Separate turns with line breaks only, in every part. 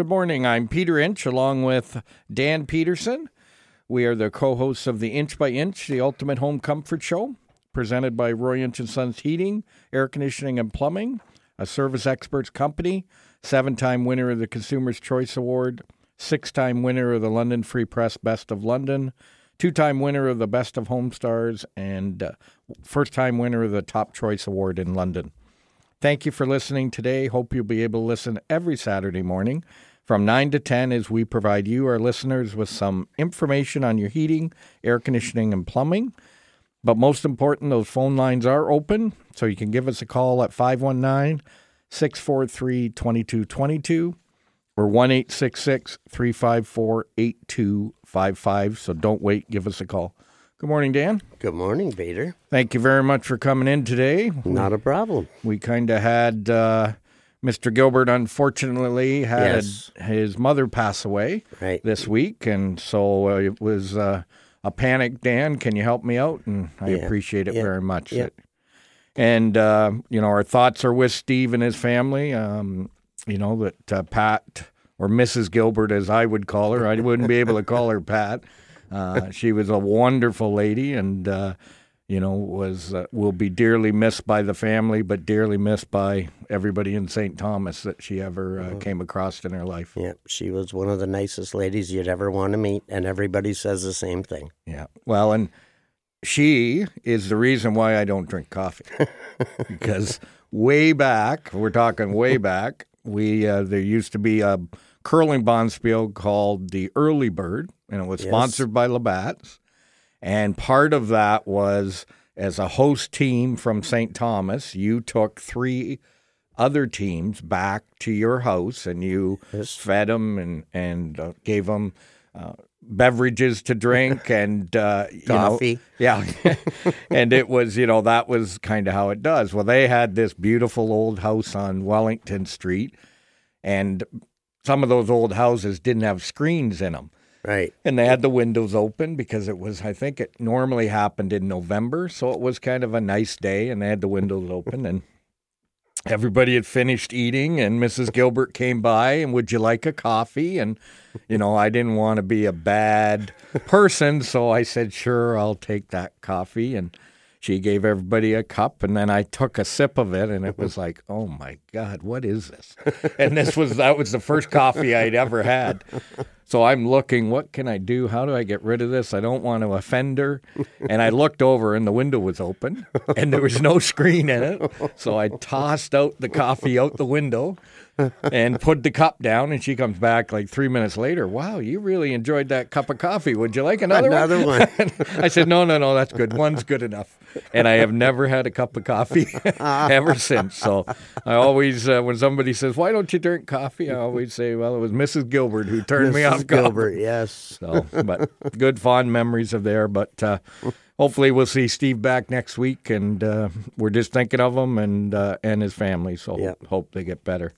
Good morning. I'm Peter Inch along with Dan Peterson. We are the co hosts of the Inch by Inch, the Ultimate Home Comfort Show, presented by Roy Inch and Sons Heating, Air Conditioning, and Plumbing, a service experts company, seven time winner of the Consumer's Choice Award, six time winner of the London Free Press Best of London, two time winner of the Best of Home Stars, and uh, first time winner of the Top Choice Award in London. Thank you for listening today. Hope you'll be able to listen every Saturday morning from 9 to 10 as we provide you, our listeners, with some information on your heating, air conditioning, and plumbing. But most important, those phone lines are open, so you can give us a call at 519 643 2222 or 1 354 8255. So don't wait, give us a call. Good morning, Dan.
Good morning, Peter.
Thank you very much for coming in today.
Not a problem.
We kind of had uh, Mr. Gilbert, unfortunately, had
Yes.
his mother pass away
Right.
this week, and so uh, it was uh, a panic. Dan, can you help me out? And I
Yeah.
appreciate it
Yeah.
very much.
Yeah.
And uh, you know, our thoughts are with Steve and his family. Um, you know that uh, Pat or Mrs. Gilbert, as I would call her, I wouldn't be able to call her Pat. Uh, she was a wonderful lady, and uh, you know was uh, will be dearly missed by the family, but dearly missed by everybody in St. Thomas that she ever uh, came across in her life.
Yeah, she was one of the nicest ladies you'd ever want to meet, and everybody says the same thing.
Yeah. Well, and she is the reason why I don't drink coffee. because way back, we're talking way back, we uh, there used to be a curling bonspiel called the Early Bird, and it was
Yes.
sponsored by Labatt's. And part of that was as a host team from St. Thomas, you took three other teams back to your house and you
Yes.
fed them and and uh, gave them uh, beverages to drink and uh, you know-
Coffee.
yeah, and it was you know that was kind of how it does. Well, they had this beautiful old house on Wellington Street, and some of those old houses didn't have screens in them.
Right.
And they had the windows open because it was, I think it normally happened in November. So it was kind of a nice day and they had the windows open and everybody had finished eating and Mrs. Gilbert came by and would you like a coffee? And, you know, I didn't want to be a bad person. So I said, sure, I'll take that coffee. And she gave everybody a cup and then I took a sip of it and it was like, oh my God, what is this? And this was, that was the first coffee I'd ever had. So I'm looking, what can I do? How do I get rid of this? I don't want to offend her. And I looked over and the window was open and there was no screen in it. So I tossed out the coffee out the window and put the cup down. And she comes back like three minutes later. Wow, you really enjoyed that cup of coffee. Would you like another,
Another
one?
one.
I said, no, no, no, that's good. One's good enough. And I have never had a cup of coffee ever since. So I always, uh, when somebody says, why don't you drink coffee? I always say, well, it was Mrs. Gilbert who turned me
Mrs.
off coffee.
Gilbert, yes.
So, but good fond memories of there. But uh, hopefully we'll see Steve back next week, and uh, we're just thinking of him and uh, and his family. So
Yeah.
hope, hope they get better.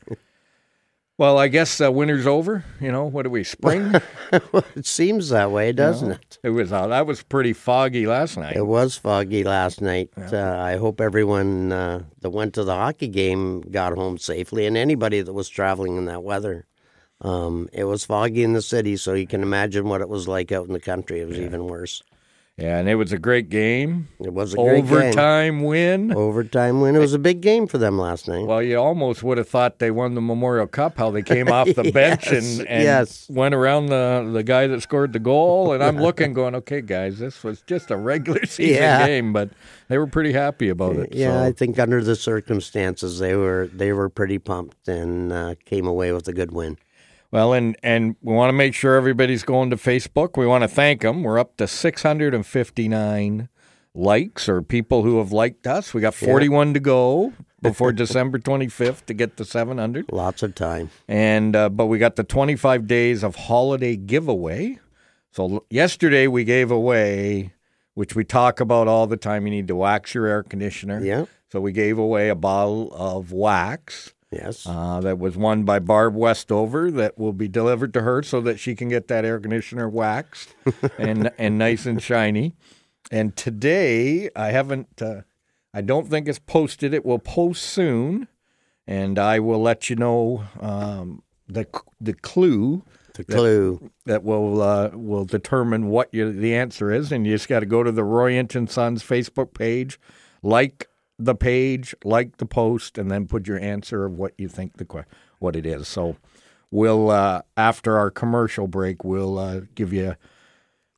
Well, I guess uh, winter's over. You know, what are we? Spring?
It seems that way, doesn't it?
it was. Uh, that was pretty foggy last night.
It was foggy last night. Uh, I hope everyone uh, that went to the hockey game got home safely, and anybody that was traveling in that weather. Um, it was foggy in the city, so you can imagine what it was like out in the country. It was even worse.
Yeah, and it was a great game.
It was a great game.
Overtime win.
Overtime win. It was a big game for them last night.
Well, you almost would have thought they won the Memorial Cup. How they came off the bench and, and
yes.
went around the the guy that scored the goal. And I'm looking, going, okay, guys, this was just a regular season
Yeah.
game, but they were pretty happy about it.
yeah,
so.
I think under the circumstances, they were they were pretty pumped and uh, came away with a good win.
Well, and and we want to make sure everybody's going to Facebook. We want to thank them. We're up to 659 likes or people who have liked us. We got 41 to go before December 25th to get to 700.
Lots of time.
And uh, but we got the 25 days of holiday giveaway. So yesterday we gave away, which we talk about all the time. You need to wax your air conditioner.
Yeah.
So we gave away a bottle of wax.
Yes.
Uh, that was won by Barb Westover. That will be delivered to her so that she can get that air conditioner waxed and and nice and shiny. And today I haven't. Uh, I don't think it's posted. It will post soon, and I will let you know um, the the clue
The clue.
that will uh, will determine what your, the answer is, and you just got to go to the Roy Inch and Sons Facebook page, like the page, like the post, and then put your answer of what you think the que- what it is. So we'll uh, after our commercial break, we'll uh, give you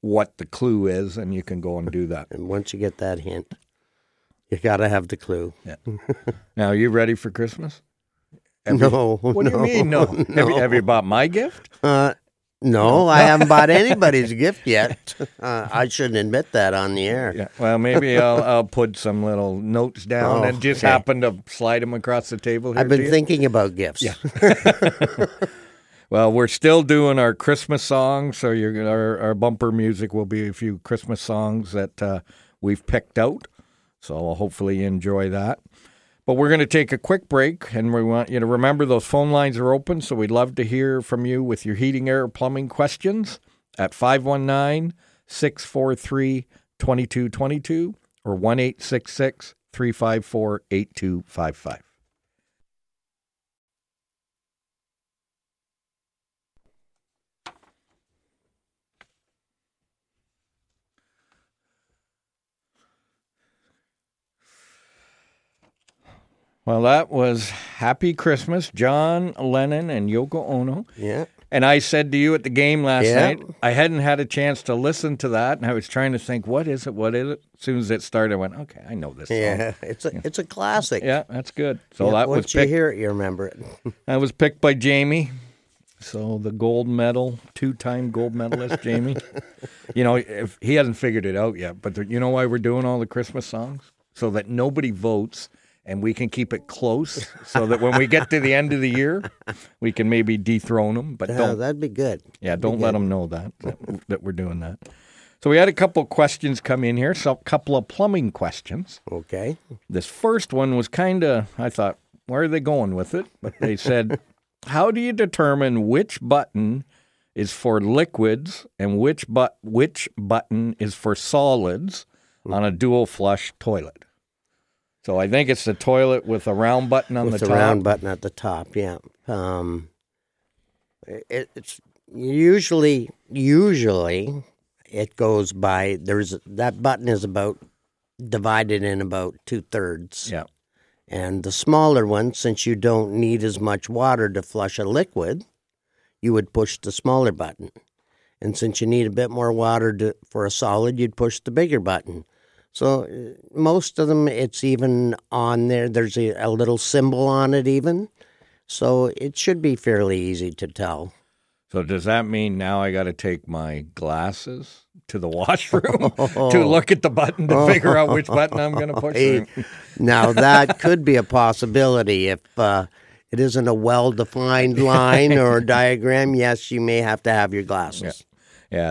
what the clue is, and you can go and do that.
And once you get that hint, you got to have the clue.
Now, are you ready for Christmas?
no.
What do you
no,
mean? No. Have, you, have you bought my gift?
Uh, no, I haven't bought anybody's gift yet. Uh, I shouldn't admit that on the air.
Yeah. Well, maybe I'll I'll put some little notes down
Oh,
and just
okay.
happen to slide them across the table. Here
I've been thinking about gifts. Yeah.
Well, we're still doing our Christmas songs, so you're, our our bumper music will be a few Christmas songs that uh, we've picked out. So hopefully you enjoy that. But we're going to take a quick break, and we want you to remember those phone lines are open. So we'd love to hear from you with your heating, air, plumbing questions at 519 643 2222 or 1 354 8255. Well, that was Happy Christmas, John Lennon and Yoko Ono.
Yeah.
And I said to you at the game last
Yeah.
night, I hadn't had a chance to listen to that, and I was trying to think, what is it? What is it? As soon as it started, I went, okay, I know this. song.
Yeah. It's a it's a classic.
yeah, that's good. So
Yeah,
that was
once you
picked.
hear it, you remember it.
That was picked by Jamie. So the gold medal, two-time gold medalist, Jamie. you know, if he hasn't figured it out yet, but the, you know why we're doing all the Christmas songs so that nobody votes and we can keep it close, so that when we get to the end of the year, we can maybe dethrone them. But don't
that'd be good.
yeah, don't let them know that, that that we're doing that. So we had a couple questions come in here, so a couple of plumbing questions.
Okay.
This first one was kind of, I thought, where are they going with it? But they said, how do you determine which button is for liquids and which but which button is for solids on a dual flush toilet? So I think it's the toilet with a round button on
With
the
the
top.
round button at the top, yeah. Um, it, it's usually usually it goes by there's that button is about divided in about two thirds.
Yeah.
And the smaller one, since you don't need as much water to flush a liquid, you would push the smaller button. And since you need a bit more water to, for a solid, you'd push the bigger button. So uh, most of them, it's even on there. There's a, a little symbol on it, even. So it should be fairly easy to tell.
So does that mean now I got to take my glasses to the washroom to look at the button to figure out which button I'm going to push?
Now that could be a possibility if uh, it isn't a well-defined line or diagram. Yes, you may have to have your glasses.
Yeah,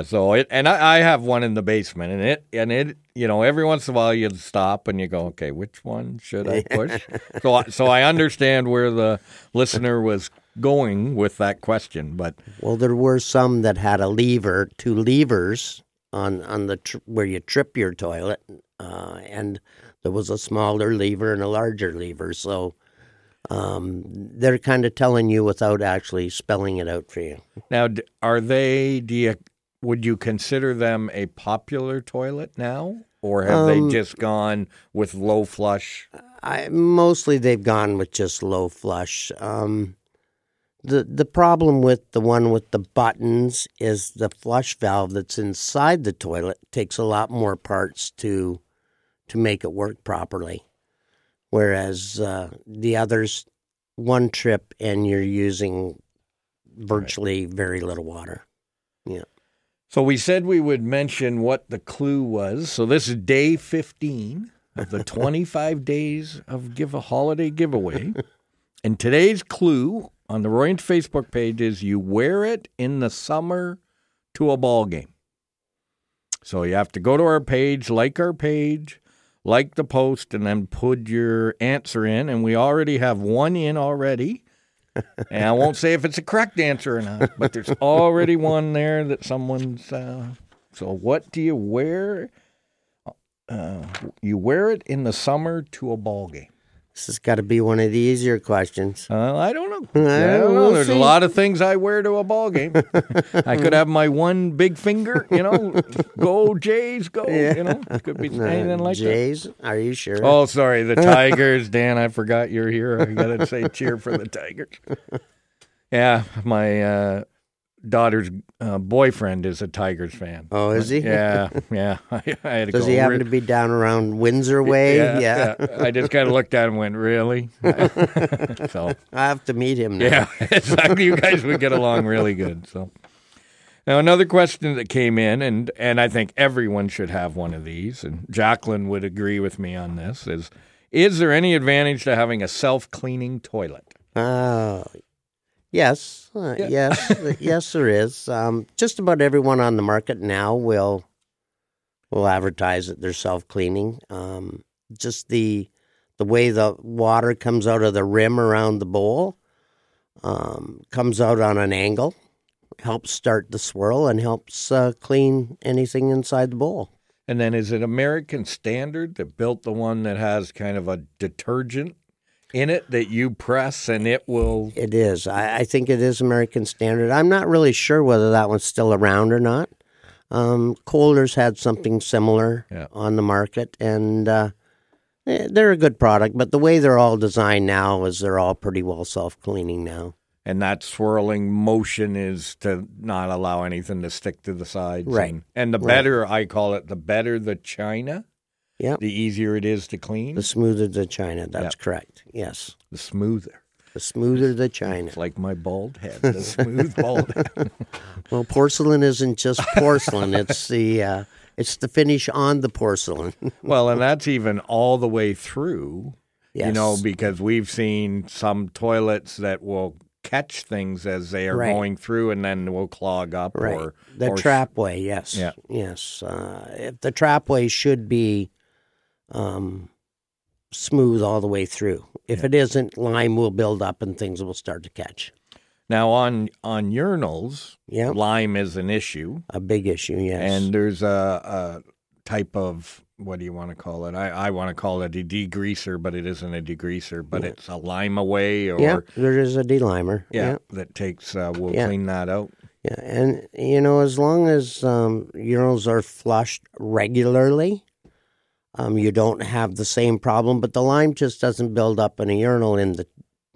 so it and I, I have one in the basement, and it and it you know every once in a while you'd stop and you go, okay, which one should I push? so I, so I understand where the listener was going with that question, but
Well, there were some that had a lever, two levers on on the tr- where you trip your toilet, uh, and there was a smaller lever and a larger lever. So um, they're kind of telling you without actually spelling it out for you.
now are they? Do you would you consider them a popular toilet now, or have
Um,
they just gone with low flush?
I mostly they've gone with just low flush. Um, the the problem with the one with the buttons is the flush valve that's inside the toilet takes a lot more parts to to make it work properly. Whereas uh, the others, one trip and you're using virtually very little water.
So we said we would mention what the clue was. So this is day 15 of the 25 days of give a holiday giveaway. And today's clue on the Roy Inch Facebook page is you wear it in the summer to a ball game. So you have to go to our page, like our page, like the post, and then put your answer in. And we already have one in already. And I won't say if it's a correct answer or not, but there's already one there that someone's. Uh, so, what do you wear? Uh, you wear it in the summer to a ball game.
This has got to be one of the easier questions.
Uh, I don't know. I don't know. There's a lot of things I wear to a ball game. I could have my one big finger, you know, go Jays, go. You know, could be anything like that.
Jays, are you sure?
Oh, sorry, the Tigers, Dan. I forgot you're here. I gotta say, cheer for the Tigers. Yeah, my uh, daughter's uh, boyfriend is a Tigers fan.
Oh, is he?
Yeah, yeah. I, I had to
Does he happen
re-
to be down around Windsor Way?
Yeah, yeah. I just kind of looked at him and went, "Really?" so
I have to meet him now.
yeah, exactly. You guys would get along really good. So now another question that came in, and and I think everyone should have one of these, and Jacqueline would agree with me on this: is is there any advantage to having a self cleaning toilet?
Uh, yes, uh, yes, uh, yes. There is. Um, just about everyone on the market now will will advertise that they're self cleaning. Um, just the the way the water comes out of the rim around the bowl um, comes out on an angle, helps start the swirl and helps uh, clean anything inside the bowl.
And then is it American Standard that built the one that has kind of a detergent in it that you press and it will?
It is. I, I think it is American Standard. I'm not really sure whether that one's still around or not. Um, Kohler's had something similar
Yeah.
on the market, and uh, eh, they're a good product. But the way they're all designed now is they're all pretty well self cleaning now.
And that swirling motion is to not allow anything to stick to the sides.
Right.
And, and the
Right.
better, I call it, the better the china,
Yep.
the easier it is to clean,
The smoother the china. That's correct. Yes.
the smoother.
The smoother the china.
It's like my bald head, the smooth bald head.
Well, porcelain isn't just porcelain. it's the uh, it's the finish on the porcelain.
Well, and that's even all the way through,
yes.
you know, because we've seen some toilets that will catch things as they are
Right.
going through and then will clog up
Right.
or
the
or-
trapway, yes.
Yeah.
Yes. Uh, if the trapway should be um, smooth all the way through. If it isn't, lime will build up and things will start to catch.
Now on on urinals,
Yeah.
lime is an issue.
A big issue, yes.
And there's a, a type of what do you want to call it? I, I want to call it a degreaser, but it isn't a degreaser, but it's a lime away or
yeah, there is a delimer.
yeah,
yeah.
that takes uh, will
Yeah.
clean that out.
Yeah, and you know, as long as um, urinals are flushed regularly, um, you don't have the same problem. But the lime just doesn't build up in a urinal in the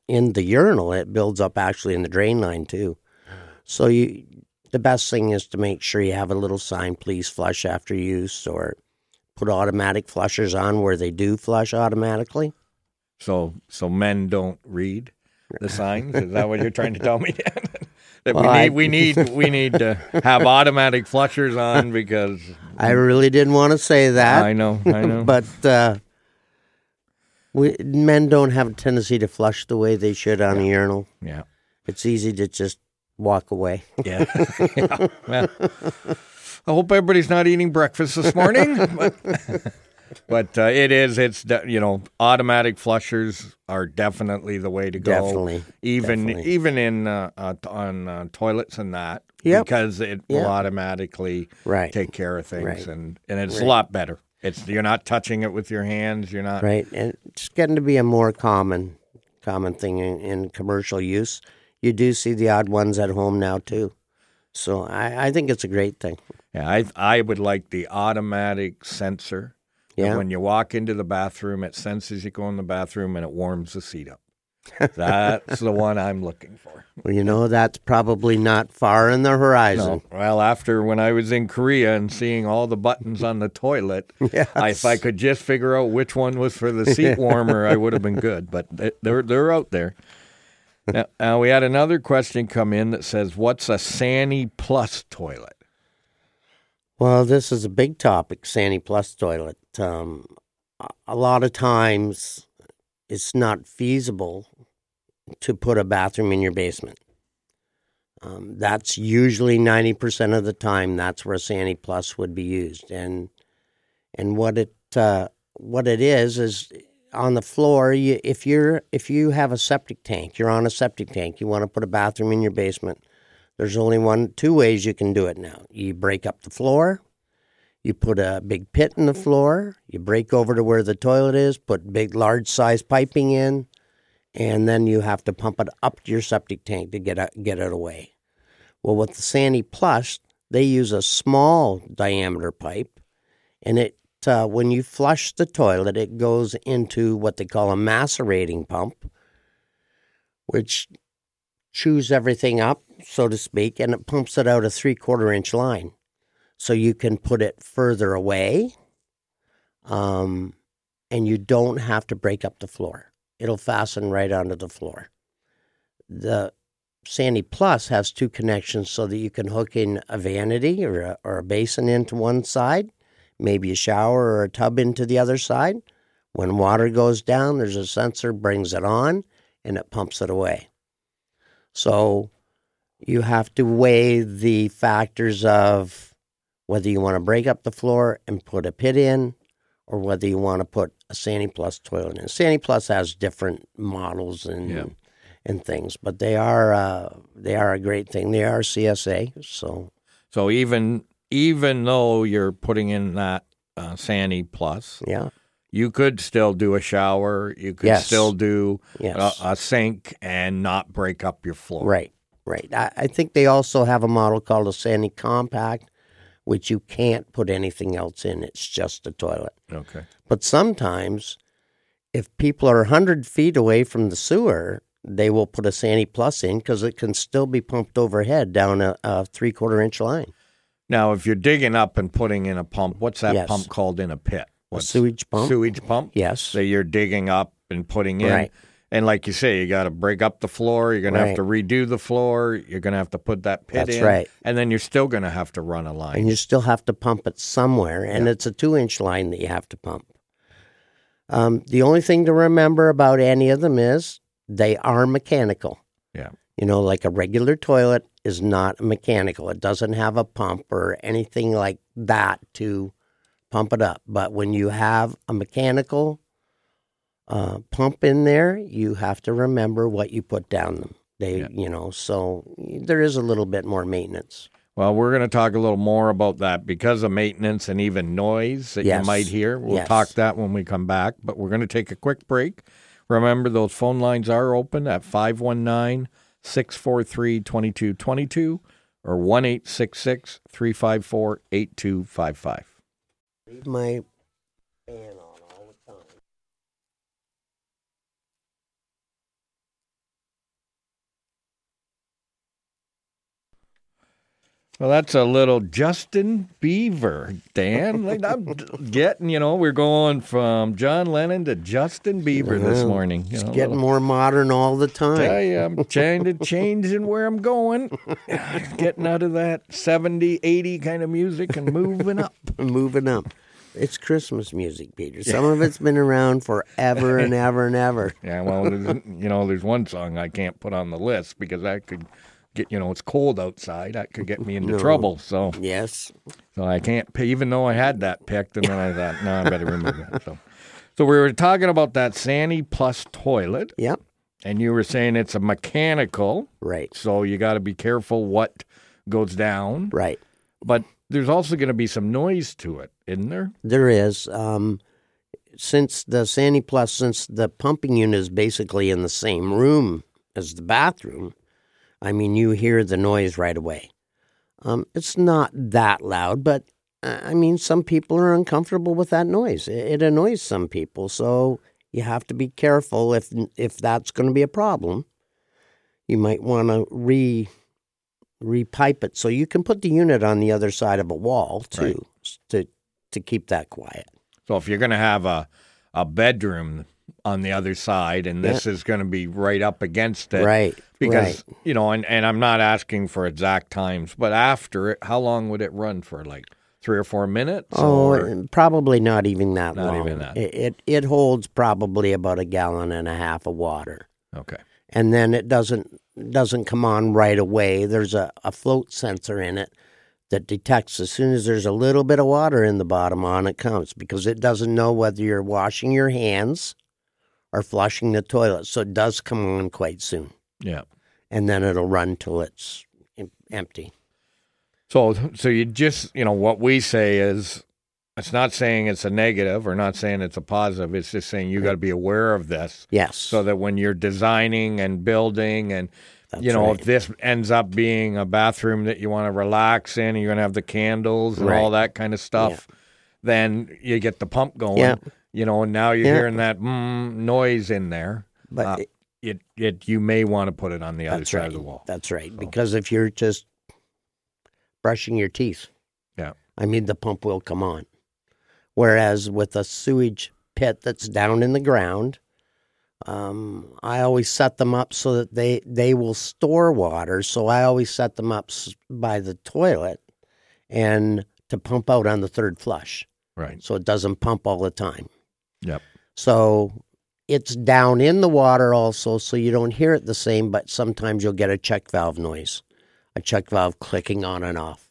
in the urinal. It builds up actually in the drain line too. So you, the best thing is to make sure you have a little sign, please flush after use, or put automatic flushers on where they do flush automatically.
So so men don't read the signs. Is that what you're trying to tell me? That
Well,
we
I-
need we need we need to have automatic flushers on because
I really didn't want to say that.
I know I know.
but uh, we men don't have a tendency to flush the way they should on a urinal.
yeah.
It's easy to just walk away.
Yeah. yeah. Well, I hope everybody's not eating breakfast this morning. But, but uh, it is. It's you know automatic flushers are definitely the way to go.
Definitely,
Even
definitely.
even in uh, uh, on uh, toilets and that.
Yep.
Because it will automatically
Right.
take care of things
Right.
and and it's a lot better. It's you're not touching it with your hands. You're not.
Right, and it's getting to be a more common common thing in, in commercial use. You do see the odd ones at home now too. So I, I think it's a great thing.
Yeah, I I would like the automatic sensor.
Yeah.
When you walk into the bathroom, it senses you go in the bathroom and it warms the seat up. That's the one I'm looking for.
Well, you know that's probably not far in the horizon.
Well, after when I was in Korea and seeing all the buttons on the toilet,
Yes.
I, if I could just figure out which one was for the seat warmer, I would have been good. But they- they're they're out there. Now, now we had another question come in that says, "What's a Sani Plus toilet?"
Well, this is a big topic, Sani Plus toilet. Um, a- lot of times, it's not feasible to put a bathroom in your basement. Um, that's usually ninety percent of the time. That's where Sani Plus would be used, and and what it uh, what it is is on the floor. You, if you're if you have a septic tank, you're on a septic tank. You want to put a bathroom in your basement. There's only one, two ways you can do it now. You break up the floor, You put a big pit in the floor, you break over to where the toilet is, put big, large size piping in, and then you have to pump it up to your septic tank to get it, get it away. Well, with the Sani Plus, they use a small diameter pipe, and it uh, when you flush the toilet, it goes into what they call a macerating pump, which chews everything up, so to speak, and it pumps it out a three quarter inch line. So you can put it further away, um, and you don't have to break up the floor. It'll fasten right onto the floor. The Sani Plus has two connections so that you can hook in a vanity or a, or a basin into one side, maybe a shower or a tub into the other side. When water goes down, there's a sensor brings it on and it pumps it away. So you have to weigh the factors of whether you want to break up the floor and put a pit in or whether you want to put a Sani Plus toilet in. Sani Plus has different models and
Yeah.
and things, but they are uh, they are a great thing. They are CSA, so
So even even though you're putting in that uh, Sani Plus,
yeah,
you could still do a shower. You could
Yes.
still do
yes,
a, a sink and not break up your floor.
right, right. I, I think they also have a model called a Sani Compact, which you can't put anything else in. It's just a toilet.
Okay.
But sometimes, if people are 100 feet away from the sewer, they will put a Sani Plus in because it can still be pumped overhead down a, a three quarter inch line.
Now, if you're digging up and putting in a pump, what's that
Yes.
pump called in a pit?
A
What's
sewage pump?
Sewage pump.
Yes.
that you're digging up and putting in.
Right.
And like you say, you got to break up the floor. You're going to have to redo the floor. You're going to have to put that pit
That's
in.
right.
And then you're still going to have to run a line.
and you still have to pump it somewhere, and it's a two inch line that you have to pump. Um, the only thing to remember about any of them is they are mechanical.
Yeah.
You know, like a regular toilet is not mechanical. It doesn't have a pump or anything like that to pump it up. But when you have a mechanical uh, pump in there, you have to remember what you put down them. They,
Yeah.
you know, so there is a little bit more maintenance.
Well, we're going to talk a little more about that because of maintenance and even noise that you might hear. We'll
Yes.
talk that when we come back, but we're going to take a quick break. Remember, those phone lines are open at 519 643 2222 or 1 354 8255.
My on all the time.
Well, that's a little Justin Bieber, Dan. Like I'm getting, you know, we're going from John Lennon to Justin Bieber this morning. You
It's
know,
getting
little-
more modern all the time.
You, I'm trying to changing where I'm going, getting out of that 70, 80 kind of music and moving up.
Moving up. It's Christmas music, Peter. Some of it's been around forever and ever and ever.
Yeah, well, you know, there's one song I can't put on the list because I could get, you know, it's cold outside. That could get me into
No.
trouble. So,
Yes.
so I can't pay, even though I had that picked, and then I thought, no, I better remove that. So, so we were talking about that Sani Plus toilet,
Yep.
and you were saying it's a mechanical,
Right.
so you got to be careful what goes down.
Right.
But there's also going to be some noise to it, isn't there?
There is. Um, since the Sani Plus, since the pumping unit is basically in the same room as the bathroom, I mean, you hear the noise right away. Um, it's not that loud, but uh, I mean, some people are uncomfortable with that noise. It, it annoys some people, so you have to be careful if if that's going to be a problem. You might want to re repipe it so you can put the unit on the other side of a wall too
Right.
to to keep that quiet.
So if you're going to have a a bedroom on the other side, and this is going to be right up against it,
right.
Because
right.
you know, and and I'm not asking for exact times, but after it, how long would it run for? Like three or four minutes?
Oh,
or-
probably not even that
Not
long.
even that.
It, it it holds probably about a gallon and a half of water,
okay.
and then it doesn't doesn't come on right away. There's a, a float sensor in it that detects as soon as there's a little bit of water in the bottom on it comes because it doesn't know whether you're washing your hands or flushing the toilet. So it does come on quite soon,
Yeah.
and then it'll run till it's empty.
So so you just you know what we say is it's not saying it's a negative or not saying it's a positive. It's just saying you got to be aware of this
Yes.
so that when you're designing and building and
That's
you know
right.
if this ends up being a bathroom that you want to relax in and you're going to have the candles and all that kind of stuff then you get the pump going
Yeah.
You know and now you're
Yeah.
hearing that mm, noise in there
But
uh,
it-
it, it you may want to put it on the other side
right.
of the wall
That's right. Because if you're just brushing your teeth,
Yeah.
I mean, the pump will come on. Whereas with a sewage pit that's down in the ground, um, I always set them up so that they they will store water. So I always set them up by the toilet and to pump out on the third flush,
right
so it doesn't pump all the time.
Yep
So it's down in the water also, so you don't hear it the same, but sometimes you'll get a check valve noise, a check valve clicking on and off,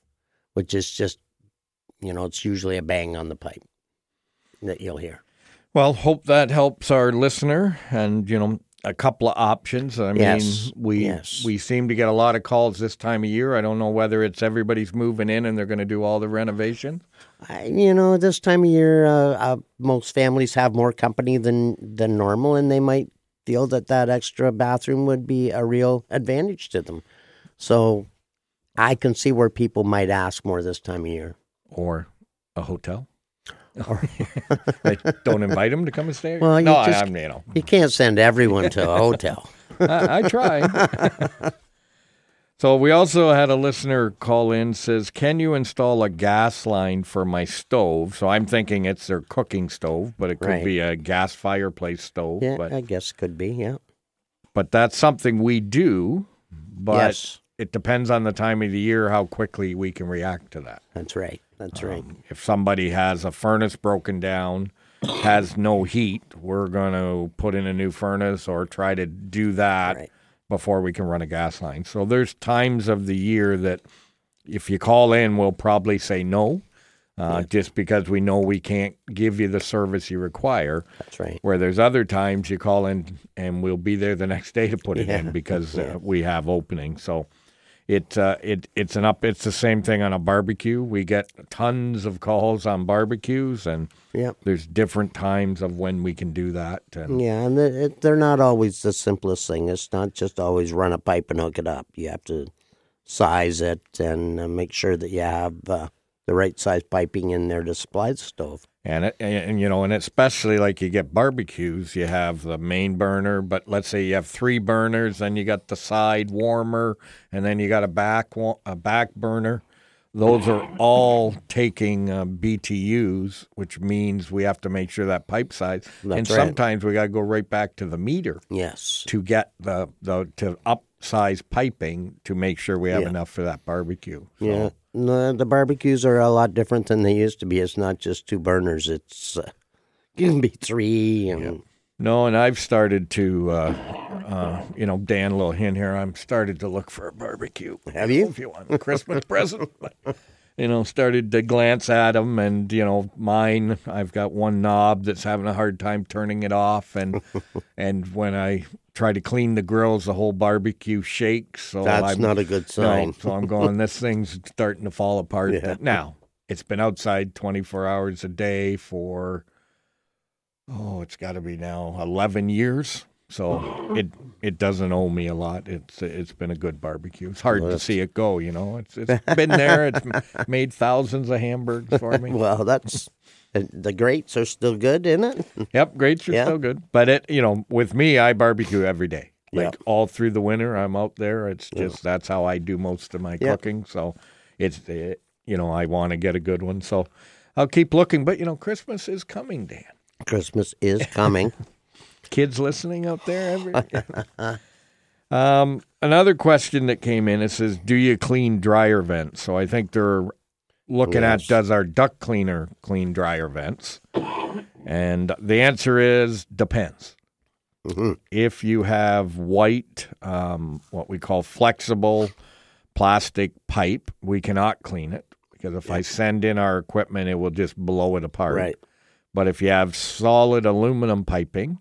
which is just, you know, it's usually a bang on the pipe that you'll hear.
Well, hope that helps our listener, and you know, a couple of options. I mean,
Yes,
we
yes.
we seem to get a lot of calls this time of year. I don't know whether it's everybody's moving in and they're going to do all the renovations.
I, you know, this time of year, uh, uh, most families have more company than than normal, and they might feel that that extra bathroom would be a real advantage to them. So, I can see where people might ask more this time of year.
or a hotel. They don't invite them to come and stay.
Well, you
no,
just-
I, I'm you know,
You can't send everyone to a hotel.
I, I try. so we also had a listener call in says, "Can you install a gas line for my stove?" So I'm thinking it's their cooking stove, but it could
Right.
be a gas fireplace stove.
Yeah,
but
I guess could be. Yeah.
but that's something we do. But
yes,
it depends on the time of the year how quickly we can react to that.
that's right. That's right.
Um, if somebody has a furnace broken down, has no heat, we're going to put in a new furnace or try to do that
Right.
before we can run a gas line. So there's times of the year that if you call in, we'll probably say no. Uh, Just because we know we can't give you the service you require,
That's right.
where there's other times you call in and we'll be there the next day to put it in
Yeah.
because uh, we have openings. So it uh, it it's an up. It's the same thing on a barbecue. We get tons of calls on barbecues, and
Yeah.
there's different times of when we can do that. And
Yeah, and it, it, they're not always the simplest thing. It's not just always run a pipe and hook it up. You have to size it and uh, make sure that you have uh, the right size piping in there to supply the stove.
And, it, and and, you know, and especially like you get barbecues, you have the main burner, but let's say you have three burners, then you got the side warmer, and then you got a back a back burner. Those are all taking uh, BTUs, which means we have to make sure that pipe size. and
That's right.
sometimes we got to go right back to the meter
Yes.
to get the, the to upsize piping to make sure we have
Yeah.
enough for that barbecue. So,
Yeah. No, the barbecues are a lot different than they used to be. It's not just two burners. It's uh, it can be three and
No, and I've started to, uh, uh, you know, Dan, a little hint here. I'm started to look for a barbecue.
Have you?
If you want a Christmas present, you know, started to glance at them, and you know, mine. I've got one knob that's having a hard time turning it off, and and when I try to clean the grills, the whole barbecue shakes. So
that's
I'm,
not a good sign.
no, so I'm going. This thing's starting to fall apart.
Yeah.
But now it's been outside 24 hours a day for oh, it's got to be now 11 years. So it it doesn't owe me a lot. It's it's been a good barbecue. It's hard
Well,
to see it go. You know, it's it's been there. It's made thousands of hamburgers for me.
Well, that's the grates are still good, isn't it?
Yep, grates are
Yeah.
still good. But it, you know, with me, I barbecue every day. Like
Yeah.
all through the winter, I'm out there. It's just that's how I do most of my
Yeah.
cooking. So it's it, you know, I want to get a good one. So I'll keep looking. But you know, Christmas is coming, Dan.
Christmas is coming.
Kids listening out there, every. um, another question that came in it says, "Do you clean dryer vents?" So I think they're looking at does our duct cleaner clean dryer vents, and the answer is depends.
Mhm.
If you have white, um, what we call flexible plastic pipe, we cannot clean it because if I send in our equipment, it will just blow it apart.
Right.
But if you have solid aluminum piping,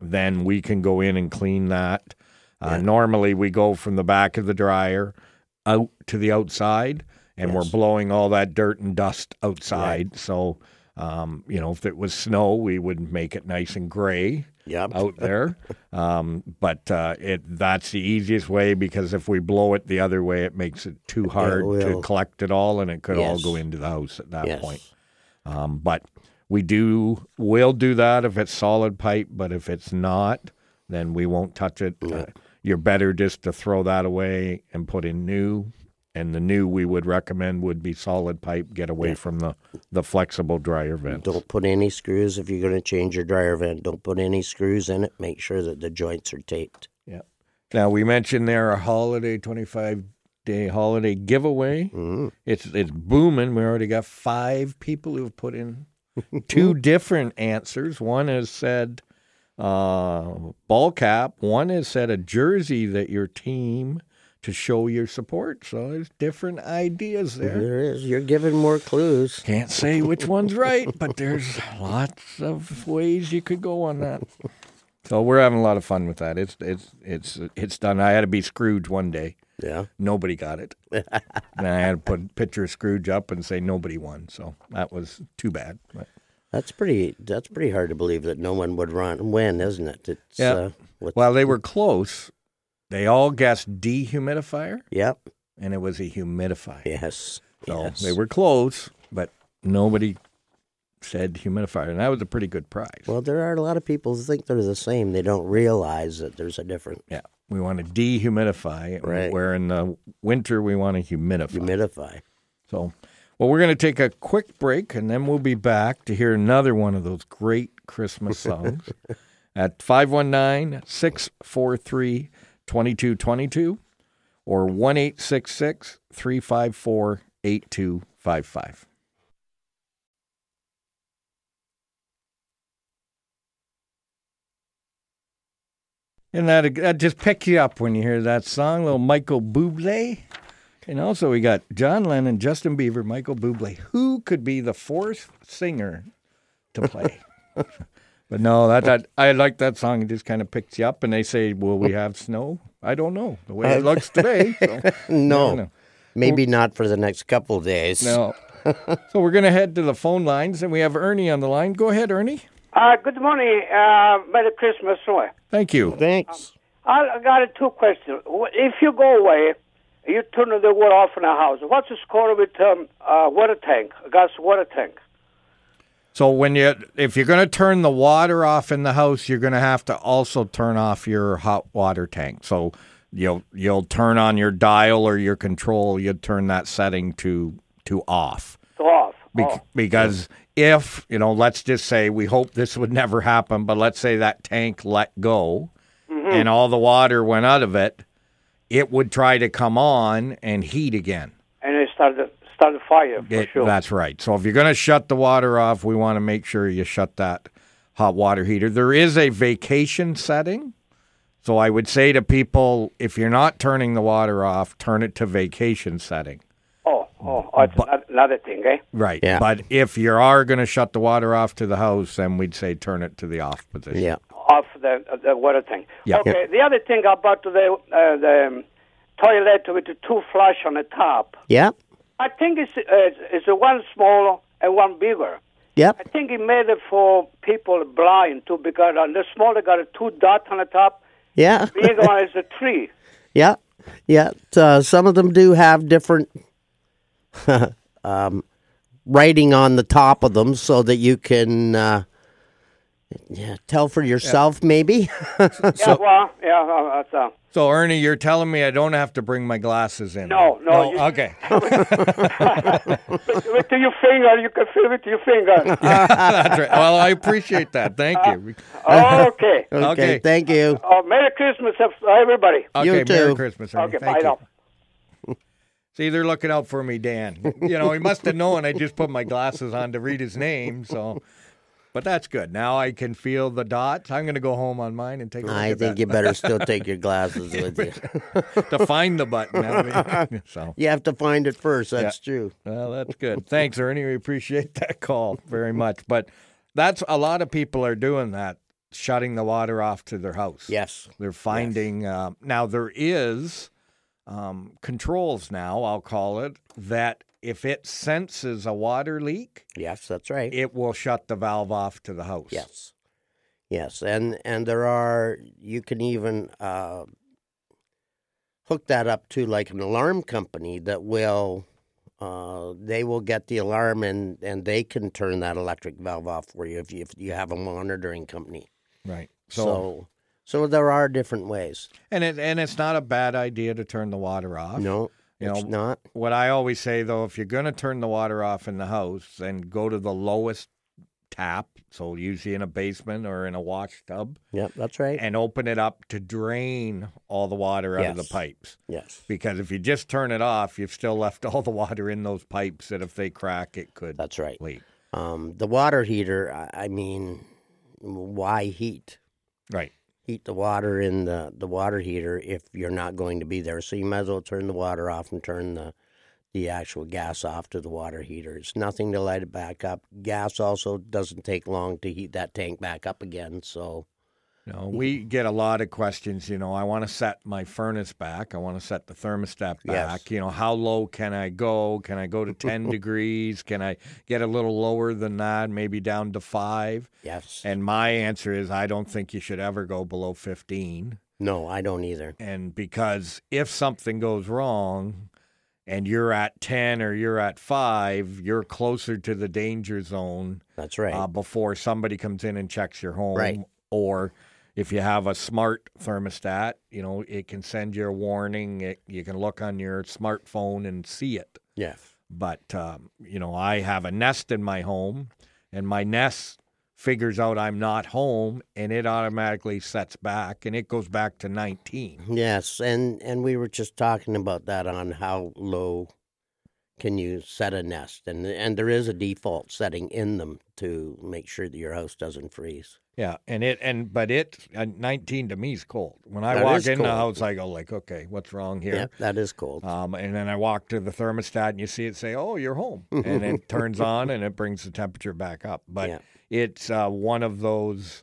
then we can go in and clean that. Uh,
Yeah.
Normally, we go from the back of the dryer out to the outside, and we're blowing all that dirt and dust outside. So Um, you know, if it was snow, we would make it nice and gray
Yep.
out there. um, but uh, it that's the easiest way because if we blow it the other way, it makes it too hard to collect it all, and it could all go into the house at that
Yes.
point. Um, but we do will do that if it's solid pipe, but if it's not, then we won't touch it. Uh, you're better just to throw that away and put in new. And the new we would recommend would be solid pipe. Get away from the the flexible dryer vents.
Don't put any screws if you're going to change your dryer vent. Don't put any screws in it. Make sure that the joints are taped.
Yeah. Now we mentioned there a holiday twenty five day holiday giveaway.
Mm.
It's it's booming. We already got five people who've put in two different answers. One has said uh, ball cap. One has said a jersey that your team to show your support. So there's different ideas there.
There is. You're giving more clues.
Can't say which one's right, but there's lots of ways you could go on that. So we're having a lot of fun with that. It's it's it's it's done. I had to be Scrooge one day.
Yeah.
Nobody got it, and I had to put a picture of Scrooge up and say nobody won. So that was too bad. But
That's pretty. That's pretty hard to believe that no one would run win, isn't it? It's,
Yeah.
Uh,
well, they were close. They all guessed dehumidifier,
Yep.
and it was a humidifier.
Yes.
So
yes.
they were close, but nobody said humidifier, and that was a pretty good prize.
Well, there are a lot of people who think they're the same. They don't realize that there's a difference.
Yeah, we want to dehumidify,
Right.
where in the winter we want to humidify.
Humidify.
so, well, we're going to take a quick break, and then we'll be back to hear another one of those great Christmas songs at 519 643 2222 or 1 354 8255. And that, that just picks you up when you hear that song, little Michael Bublé. And also, we got John Lennon, Justin Bieber, Michael Bublé. Who could be the fourth singer to play? but no, that, that I like that song. It just kind of picks you up. And they say, "Will we have snow?" I don't know the way it looks today. So,
No.
no.
Maybe not for the next couple of days.
no. so we're gonna head to the phone lines, and we have Ernie on the line. Go ahead, Ernie.
Uh, good morning. Uh, Merry Christmas. Roy.
Thank you.
Thanks.
I I got two questions. If you go away, you turn the water off in the house. What's the score with um, uh, water tank, gas water tank?
So when you if you're going to turn the water off in the house, you're going to have to also turn off your hot water tank. So you'll you'll turn on your dial or your control, you turn that setting to to off.
So off. Oh.
Because if, you know, let's just say we hope this would never happen, but let's say that tank let go
Mm-hmm.
and all the water went out of it, it would try to come on and heat again.
And it started started fire for
It-
sure.
That's right. So if you're going to shut the water off, we want to make sure you shut that hot water heater. There is a vacation setting. So I would say to people, if you're not turning the water off, turn it to vacation setting.
Oh, oh, oh it's another, another thing, eh?
Right.
Yeah.
But if you are going to shut the water off to the house, then we'd say turn it to the off position.
Yeah.
Off the the water thing.
Yeah.
Okay. The other thing about the uh, the um, toilet with the two flush on the top.
Yep.
I think it's uh, it's one small and one bigger. I think it made it for people blind too because on the smaller got a two dot on the top.
Yeah.
The Big one is a tree.
Yeah, yeah. Uh, some of them do have different um, writing on the top of them, so that you can uh, yeah tell for yourself. Maybe.
yeah, well, yeah, uh, that's, uh,
So Ernie, you're telling me I don't have to bring my glasses in?
No, no, you-
okay.
with, with your finger, you can feel with your finger.
That's right. Well, I appreciate that. Thank you.
okay.
okay,
Okay.
Thank you.
Oh, Merry Christmas, everybody.
Okay,
You
Merry. Christmas, Ernie.
Okay,
Thank
bye
you.
now.
See, they're looking out for me, Dan. You know, he must have known I just put my glasses on to read his name. So, but that's good. Now I can feel the dots. I'm going to go home on mine and take a look
I think
that
you better still take your glasses with you.
to find the button. I mean, so,
You have to find it first. That's true.
well, that's good. Thanks, Ernie. We appreciate that call very much. But that's a lot of people are doing that, shutting the water off to their house.
Yes.
They're finding uh, now there is um, controls now, I'll call it, that if it senses a water leak,
Yes, that's right.
it will shut the valve off to the house.
Yes, yes, and and there are you can even uh, hook that up to like an alarm company that will uh, they will get the alarm and and they can turn that electric valve off for you if you if you have a monitoring company.
Right.
So
So,
so, there are different ways.
and it and it's not a bad idea to turn the water off.
No,
You
it's
know,
not.
What I always say though, if you're going to turn the water off in the house, then go to the lowest tap, so usually in a basement or in a wash tub,
Yep, that's right.
and open it up to drain all the water out of the pipes.
yes,
Because if you just turn it off, you've still left all the water in those pipes that if they crack, it could
that's right.
leak.
Um, the water heater. I, I mean, why heat?
Right.
Heat the water in the, the water heater if you're not going to be there. So you might as well turn the water off and turn the the actual gas off to the water heater. It's nothing to light it back up. Gas also doesn't take long to heat that tank back up again. So
You know, we get a lot of questions. You know, I want to set my furnace back. I want to set the thermostat
Yes.
back. You know, how low can I go? Can I go to 10 degrees? Can I get a little lower than that, maybe down to five?
yes,
And my answer is I don't think you should ever go below 15.
no, I don't either.
And because if something goes wrong and you're at 10 or you're at five, you're closer to the danger zone
That's right.
uh, before somebody comes in and checks your home.
Right.
Or if you have a smart thermostat, you know, it can send you a warning. It, you can look on your smartphone and see it.
yes.
But, um, you know, I have a Nest in my home, and my Nest figures out I'm not home, and it automatically sets back, and it goes back to 19.
Yes, and and we were just talking about that on how low can you set a nest, and and there is a default setting in them to make sure that your house doesn't freeze.
Yeah, and it and but it uh, 19 to me is cold. When I
That
walk in the house, I go like, okay, what's wrong here?
Yeah, that is cold.
Um, and then I walk to the thermostat and you see it say, "Oh, you're home," and it turns on and it brings the temperature back up. But
Yeah.
it's uh, one of those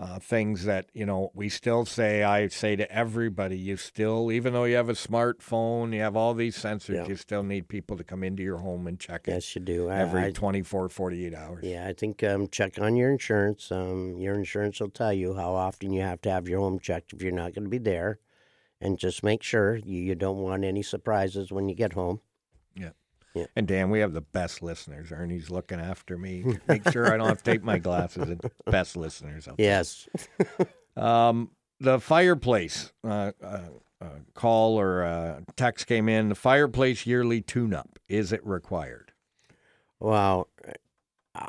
uh, things that you know we still say. I say to everybody, you still, even though you have a smartphone, you have all these sensors,
Yeah.
you still need people to come into your home and check it
yes, you do. I-
every
I-
24, 48 hours.
Yeah, I think um, check on your insurance. Um, your insurance will tell you how often you have to have your home checked if you're not going to be there, and just make sure you, you don't want any surprises when you get home.
And Dan, we have the best listeners. Ernie's looking after me. Make sure I don't have to take my glasses. And best listeners. out there.
Yes,
Um, the fireplace uh, uh, uh, call or uh, text came in. The fireplace yearly tune-up is it required?
well,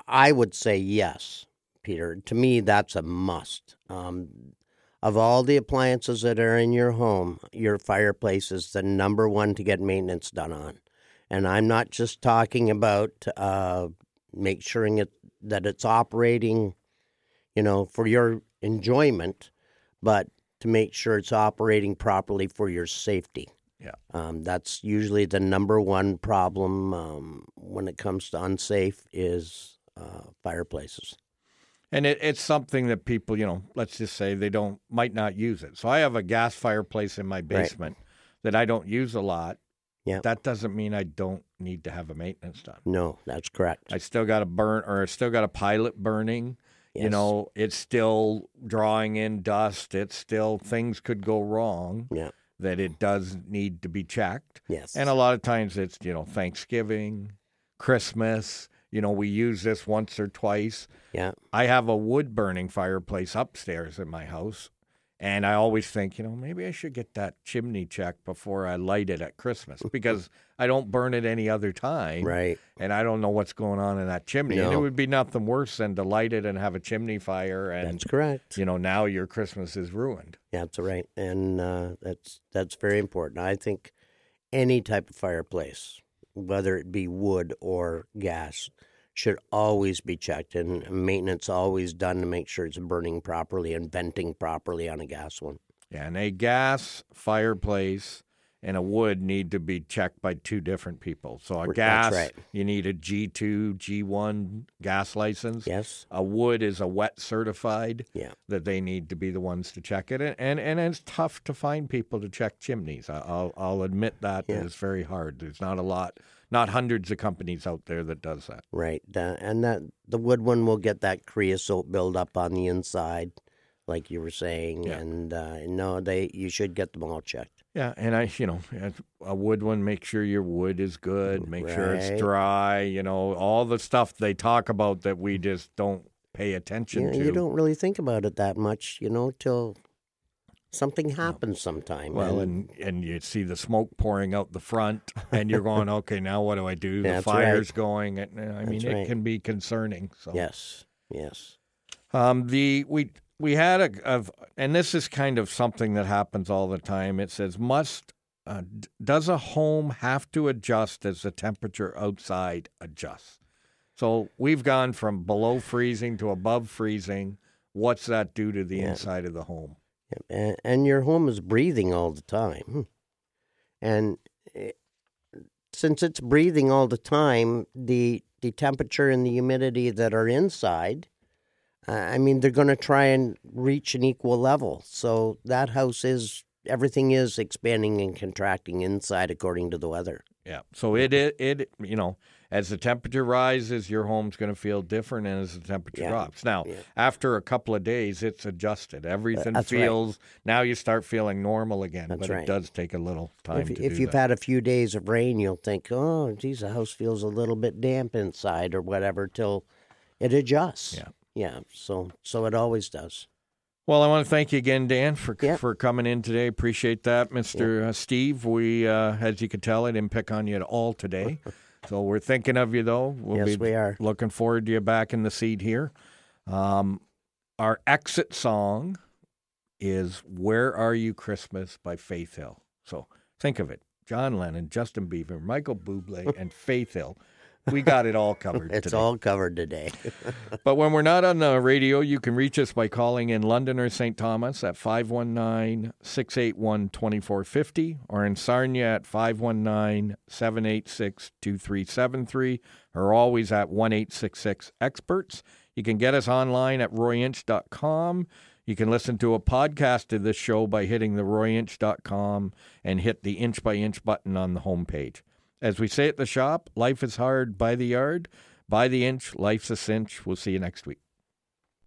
I would say yes, Peter. To me, that's a must. Um, of all the appliances that are in your home, your fireplace is the number one to get maintenance done on. And I'm not just talking about uh, make sure it, that it's operating, you know, for your enjoyment, but to make sure it's operating properly for your safety.
Yeah.
Um, that's usually the number one problem um, when it comes to unsafe is uh, fireplaces.
And it, it's something that people, you know, let's just say they don't might not use it. So I have a gas fireplace in my basement that I don't use a lot.
Yeah.
That doesn't mean I don't need to have a maintenance done.
No, that's correct.
I still got a burn or I still got a pilot burning. You know, it's still drawing in dust. It's still things could go wrong
Yeah.
that it does need to be checked.
Yes.
And a lot of times it's, you know, Thanksgiving, Christmas, you know, we use this once or twice.
yeah.
I have a wood burning fireplace upstairs in my house. And I always think, you know, maybe I should get that chimney checked before I light it at Christmas because I don't burn it any other time.
Right.
And I don't know what's going on in that chimney. And it would be nothing worse than to light it and have a chimney fire. And,
That's correct.
you know, now your Christmas is ruined.
Yeah, that's right, and uh, that's that's very important. I think any type of fireplace, whether it be wood or gas, should always be checked and maintenance always done to make sure it's burning properly and venting properly on a gas one.
Yeah, and a gas fireplace and a wood need to be checked by two different people. So a gas,
right.
you need a G2, G1 gas license.
Yes.
A wood is a WETT certified
Yeah.
that they need to be the ones to check it. And and, and it's tough to find people to check chimneys. I'll I'll admit that
Yeah.
it's very hard. There's not a lot, not hundreds of companies out there that does that.
Right. Uh, and that the wood one will get that creosote buildup on the inside, like you were saying.
Yeah.
And uh, no, they you should get them all checked.
Yeah, and I, you know, a wood one, make sure your wood is good, make sure it's dry, you know, all the stuff they talk about that we just don't pay attention
You,
to.
you don't really think about it that much, you know, till something happens sometime.
Well,
and,
and and you see the smoke pouring out the front, and you're going, okay, now what do I do? The
That's
fire's
right.
going, and uh, I mean,
That's
it
right.
can be concerning. So
yes, yes.
Um, the we we had a, of, and this is kind of something that happens all the time. It says must uh, d- does a home have to adjust as the temperature outside adjusts? So we've gone from below freezing to above freezing. What's that do to the
Yeah.
inside of the home?
And, your home is breathing all the time. Hmm. And eh, since it's breathing all the time, the the temperature and the humidity that are inside, I mean, they're going to try and reach an equal level. So that house is everything is expanding and contracting inside according to the weather.
Yeah. So it, it it you know as the temperature rises, your home's going to feel different, and as the temperature
Yeah.
drops. Now,
Yeah.
after a couple of days, it's adjusted. Everything
That's right.
feels now you start feeling normal again,
That's
but
right.
it does take a little time
If,
to
if you've
that.
had a few days of rain, you'll think, oh, geez, the house feels a little bit damp inside or whatever till it adjusts.
Yeah.
Yeah. So so it always does.
Well, I want to thank you again, Dan, for for coming in today. Appreciate that, Mister uh, Steve. We, uh, as you can tell, I didn't pick on you at all today. so we're thinking of you, though. We'll
yes,
be
we are.
looking forward to you back in the seat here. Um, our exit song is "Where Are You Christmas" by Faith Hill. So think of it: John Lennon, Justin Bieber, Michael Bublé, and Faith Hill. We got it all covered.
It's
today.
all covered today.
But when we're not on the radio, you can reach us by calling in London or St. Thomas at 519 681 2450 or in Sarnia at 519 786 2373 or always at 1866 Experts. You can get us online at royinch.com. You can listen to a podcast of this show by hitting the royinch.com and hit the inch by inch button on the homepage. As we say at the shop, life is hard by the yard. By the inch, life's a cinch. We'll see you next week.